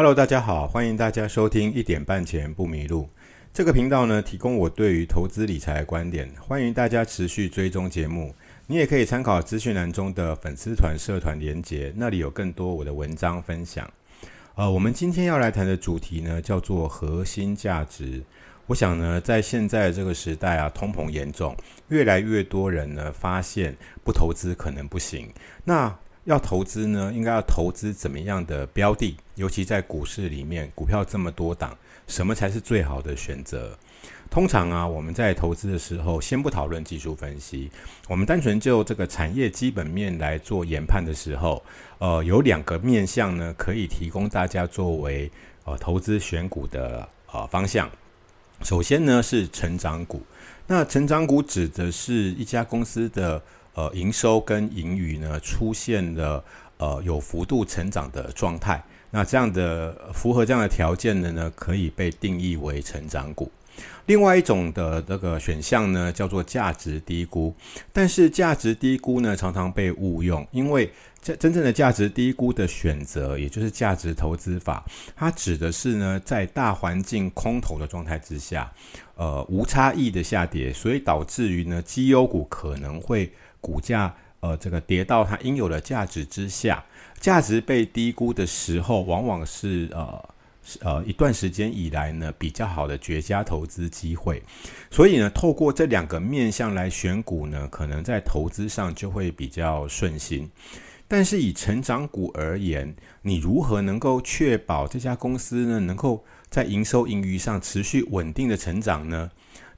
Hello，大家好，欢迎大家收听一点半前不迷路这个频道呢，提供我对于投资理财的观点，欢迎大家持续追踪节目。你也可以参考资讯栏中的粉丝团、社团连结，那里有更多我的文章分享。呃，我们今天要来谈的主题呢，叫做核心价值。我想呢，在现在这个时代啊，通膨严重，越来越多人呢发现不投资可能不行。那要投资呢，应该要投资怎么样的标的？尤其在股市里面，股票这么多档，什么才是最好的选择？通常啊，我们在投资的时候，先不讨论技术分析，我们单纯就这个产业基本面来做研判的时候，呃，有两个面向呢，可以提供大家作为呃投资选股的呃方向。首先呢是成长股，那成长股指的是一家公司的呃营收跟盈余呢出现了呃有幅度成长的状态，那这样的符合这样的条件的呢，可以被定义为成长股。另外一种的这个选项呢，叫做价值低估。但是价值低估呢，常常被误用，因为真真正的价值低估的选择，也就是价值投资法，它指的是呢，在大环境空头的状态之下，呃，无差异的下跌，所以导致于呢，绩优股可能会股价呃这个跌到它应有的价值之下，价值被低估的时候，往往是呃。呃，一段时间以来呢，比较好的绝佳投资机会，所以呢，透过这两个面向来选股呢，可能在投资上就会比较顺心。但是以成长股而言，你如何能够确保这家公司呢，能够在营收盈余上持续稳定的成长呢？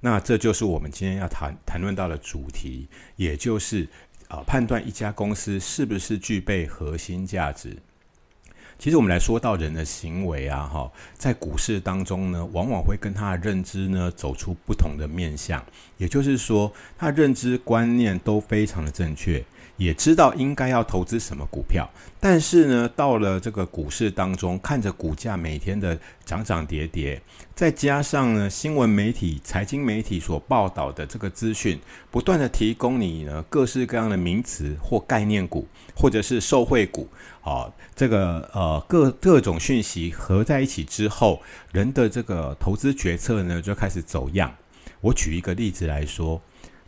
那这就是我们今天要谈谈论到的主题，也就是啊，判断一家公司是不是具备核心价值。其实我们来说到人的行为啊，哈，在股市当中呢，往往会跟他的认知呢走出不同的面相。也就是说，他认知观念都非常的正确，也知道应该要投资什么股票。但是呢，到了这个股市当中，看着股价每天的涨涨跌跌，再加上呢新闻媒体、财经媒体所报道的这个资讯，不断的提供你呢各式各样的名词或概念股，或者是受惠股。啊，这个呃各各种讯息合在一起之后，人的这个投资决策呢就开始走样。我举一个例子来说，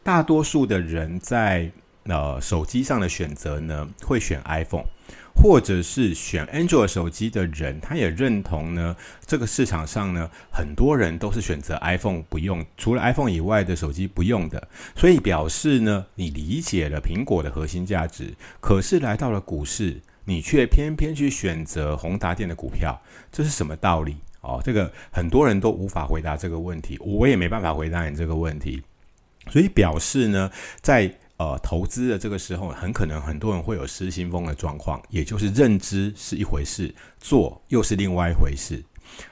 大多数的人在呃手机上的选择呢，会选 iPhone，或者是选 Android 手机的人，他也认同呢，这个市场上呢，很多人都是选择 iPhone 不用，除了 iPhone 以外的手机不用的，所以表示呢，你理解了苹果的核心价值，可是来到了股市。你却偏偏去选择宏达电的股票，这是什么道理？哦，这个很多人都无法回答这个问题，我也没办法回答你这个问题。所以表示呢，在呃投资的这个时候，很可能很多人会有失心疯的状况，也就是认知是一回事，做又是另外一回事。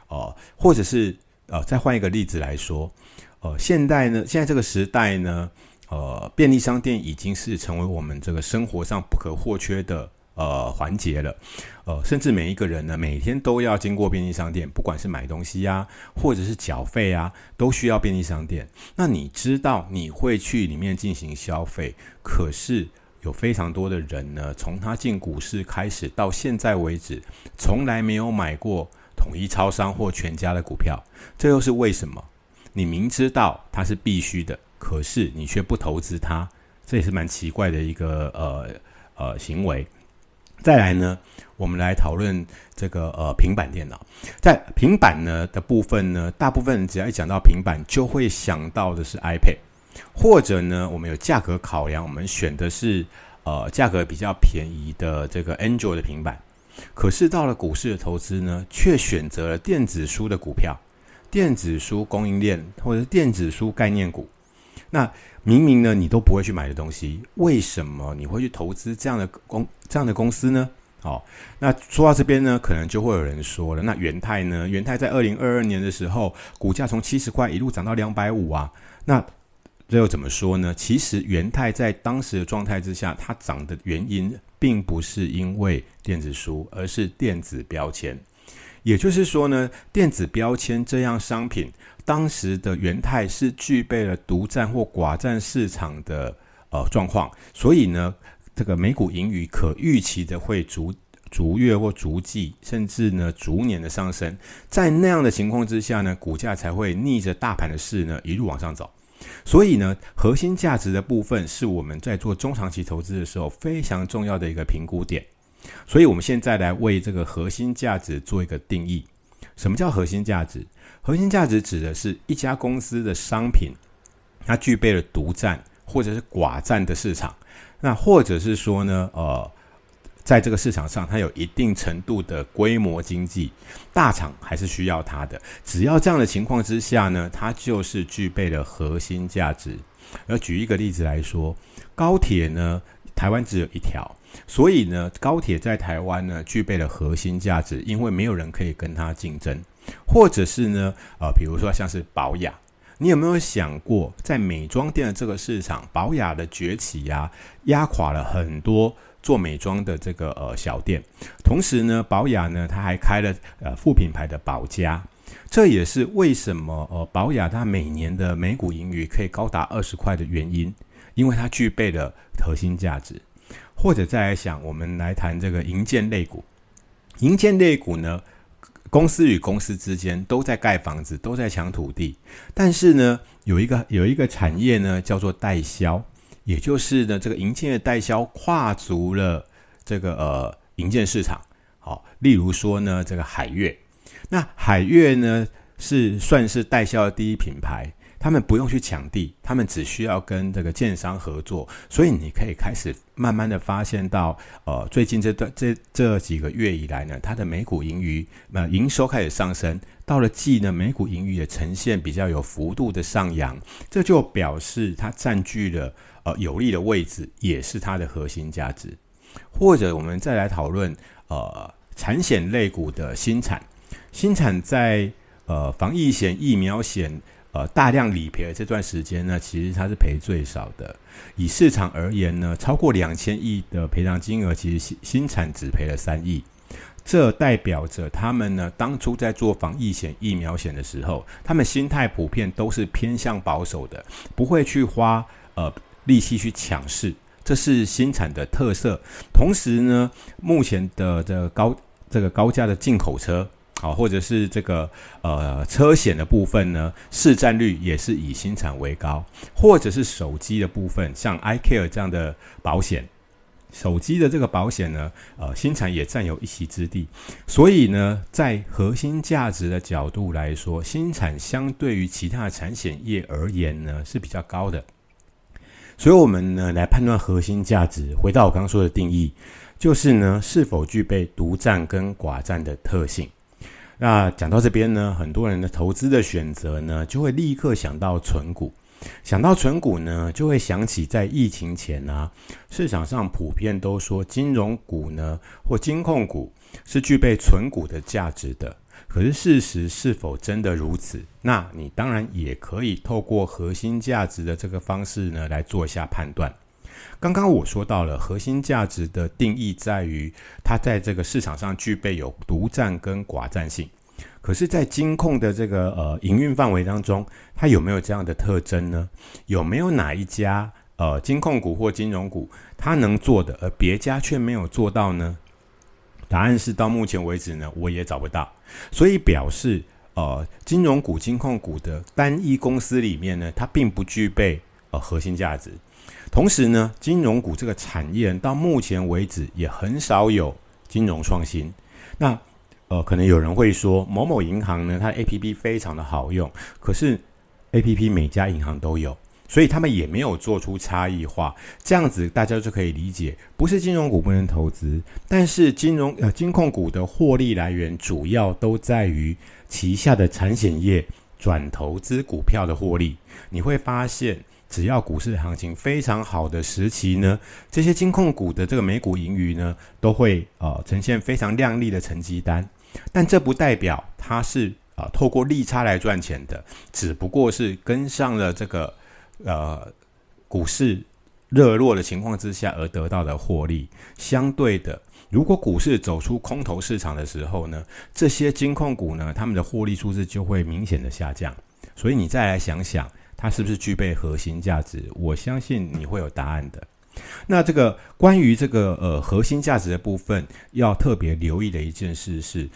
哦，或者是呃，再换一个例子来说，呃，现代呢，现在这个时代呢，呃，便利商店已经是成为我们这个生活上不可或缺的。呃，环节了，呃，甚至每一个人呢，每天都要经过便利商店，不管是买东西呀，或者是缴费啊，都需要便利商店。那你知道你会去里面进行消费，可是有非常多的人呢，从他进股市开始到现在为止，从来没有买过统一超商或全家的股票，这又是为什么？你明知道它是必须的，可是你却不投资它，这也是蛮奇怪的一个呃呃行为。再来呢，我们来讨论这个呃平板电脑。在平板呢的部分呢，大部分人只要一讲到平板，就会想到的是 iPad，或者呢，我们有价格考量，我们选的是呃价格比较便宜的这个 Android 的平板。可是到了股市的投资呢，却选择了电子书的股票、电子书供应链或者是电子书概念股。那明明呢，你都不会去买的东西，为什么你会去投资这样的公这样的公司呢？好，那说到这边呢，可能就会有人说了，那元泰呢？元泰在二零二二年的时候，股价从七十块一路涨到两百五啊。那这又怎么说呢？其实元泰在当时的状态之下，它涨的原因并不是因为电子书，而是电子标签。也就是说呢，电子标签这样商品。当时的元泰是具备了独占或寡占市场的呃状况，所以呢，这个美股盈余可预期的会逐逐月或逐季，甚至呢逐年的上升，在那样的情况之下呢，股价才会逆着大盘的势呢一路往上走。所以呢，核心价值的部分是我们在做中长期投资的时候非常重要的一个评估点。所以，我们现在来为这个核心价值做一个定义。什么叫核心价值？核心价值指的是一家公司的商品，它具备了独占或者是寡占的市场。那或者是说呢，呃，在这个市场上，它有一定程度的规模经济，大厂还是需要它的。只要这样的情况之下呢，它就是具备了核心价值。而举一个例子来说，高铁呢，台湾只有一条。所以呢，高铁在台湾呢具备了核心价值，因为没有人可以跟它竞争，或者是呢，呃，比如说像是保雅，你有没有想过，在美妆店的这个市场，保雅的崛起呀，压垮了很多做美妆的这个呃小店，同时呢，保雅呢，它还开了呃副品牌的保家，这也是为什么呃保雅它每年的每股盈余可以高达二十块的原因，因为它具备了核心价值。或者再来想，我们来谈这个银建类股。银建类股呢，公司与公司之间都在盖房子，都在抢土地。但是呢，有一个有一个产业呢，叫做代销，也就是呢，这个银建的代销跨足了这个呃银建市场。好，例如说呢，这个海悦，那海悦呢是算是代销的第一品牌。他们不用去抢地，他们只需要跟这个建商合作，所以你可以开始慢慢的发现到，呃，最近这段这这几个月以来呢，它的每股盈余，那营收开始上升，到了季呢，每股盈余也呈现比较有幅度的上扬，这就表示它占据了呃有利的位置，也是它的核心价值。或者我们再来讨论，呃，产险类股的新产，新产在呃防疫险、疫苗险。呃，大量理赔的这段时间呢，其实它是赔最少的。以市场而言呢，超过两千亿的赔偿金额，其实新新产只赔了三亿。这代表着他们呢，当初在做防疫险、疫苗险的时候，他们心态普遍都是偏向保守的，不会去花呃力气去抢市，这是新产的特色。同时呢，目前的这高这个高价的进口车。好，或者是这个呃车险的部分呢，市占率也是以新产为高，或者是手机的部分，像 iCare 这样的保险，手机的这个保险呢，呃新产也占有一席之地。所以呢，在核心价值的角度来说，新产相对于其他的产险业而言呢是比较高的。所以，我们呢来判断核心价值，回到我刚刚说的定义，就是呢是否具备独占跟寡占的特性。那讲到这边呢，很多人的投资的选择呢，就会立刻想到存股。想到存股呢，就会想起在疫情前啊，市场上普遍都说金融股呢或金控股是具备存股的价值的。可是事实是否真的如此？那你当然也可以透过核心价值的这个方式呢来做一下判断。刚刚我说到了核心价值的定义在于它在这个市场上具备有独占跟寡占性，可是，在金控的这个呃营运范围当中，它有没有这样的特征呢？有没有哪一家呃金控股或金融股它能做的，而别家却没有做到呢？答案是到目前为止呢，我也找不到。所以表示呃金融股、金控股的单一公司里面呢，它并不具备呃核心价值。同时呢，金融股这个产业到目前为止也很少有金融创新。那呃，可能有人会说，某某银行呢，它 A P P 非常的好用，可是 A P P 每家银行都有，所以他们也没有做出差异化。这样子大家就可以理解，不是金融股不能投资，但是金融呃金控股的获利来源主要都在于旗下的产险业转投资股票的获利。你会发现。只要股市行情非常好的时期呢，这些金控股的这个每股盈余呢，都会呃呈现非常亮丽的成绩单。但这不代表它是啊透过利差来赚钱的，只不过是跟上了这个呃股市热络的情况之下而得到的获利。相对的，如果股市走出空头市场的时候呢，这些金控股呢，他们的获利数字就会明显的下降。所以你再来想想。它是不是具备核心价值？我相信你会有答案的。那这个关于这个呃核心价值的部分，要特别留意的一件事是，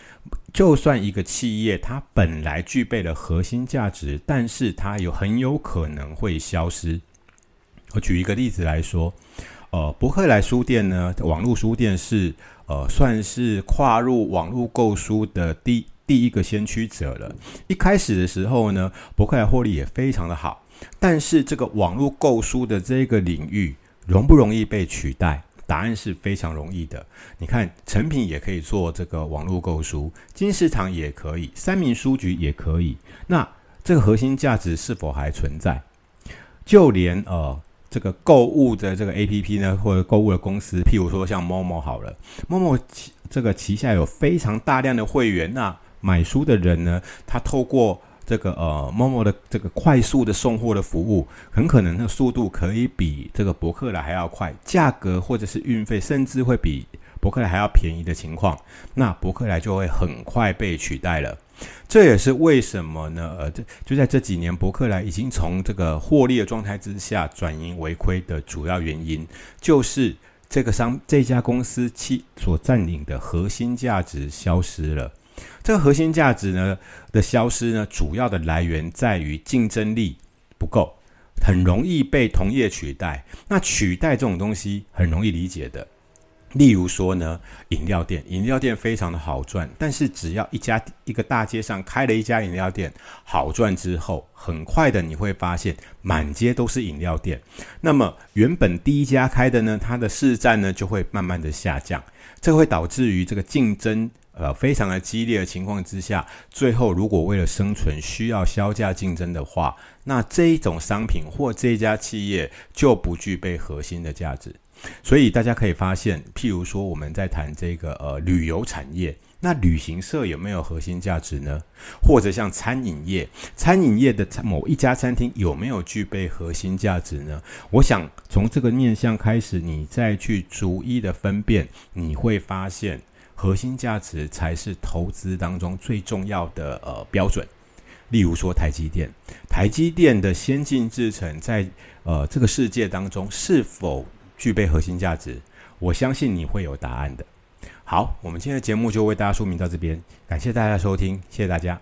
就算一个企业它本来具备了核心价值，但是它有很有可能会消失。我举一个例子来说，呃，伯克莱书店呢，网络书店是呃算是跨入网络购书的第第一个先驱者了。一开始的时候呢，伯克莱获利也非常的好，但是这个网络购书的这个领域。容不容易被取代？答案是非常容易的。你看，成品也可以做这个网络购书，金石堂也可以，三明书局也可以。那这个核心价值是否还存在？就连呃这个购物的这个 A P P 呢，或者购物的公司，譬如说像某某好了，某某旗这个旗下有非常大量的会员，那买书的人呢，他透过这个呃，某某的这个快速的送货的服务，很可能的速度可以比这个博客来还要快，价格或者是运费甚至会比博客来还要便宜的情况，那博客来就会很快被取代了。这也是为什么呢？呃，这就在这几年，博客来已经从这个获利的状态之下转盈为亏的主要原因，就是这个商这家公司其所占领的核心价值消失了。这个核心价值呢的消失呢，主要的来源在于竞争力不够，很容易被同业取代。那取代这种东西很容易理解的，例如说呢，饮料店，饮料店非常的好赚，但是只要一家一个大街上开了一家饮料店好赚之后，很快的你会发现满街都是饮料店。那么原本第一家开的呢，它的市占呢就会慢慢的下降，这会导致于这个竞争。呃，非常的激烈的情况之下，最后如果为了生存需要销价竞争的话，那这一种商品或这家企业就不具备核心的价值。所以大家可以发现，譬如说我们在谈这个呃旅游产业，那旅行社有没有核心价值呢？或者像餐饮业，餐饮业的某一家餐厅有没有具备核心价值呢？我想从这个面向开始，你再去逐一的分辨，你会发现。核心价值才是投资当中最重要的呃标准。例如说台积电，台积电的先进制程在呃这个世界当中是否具备核心价值？我相信你会有答案的。好，我们今天的节目就为大家说明到这边，感谢大家收听，谢谢大家。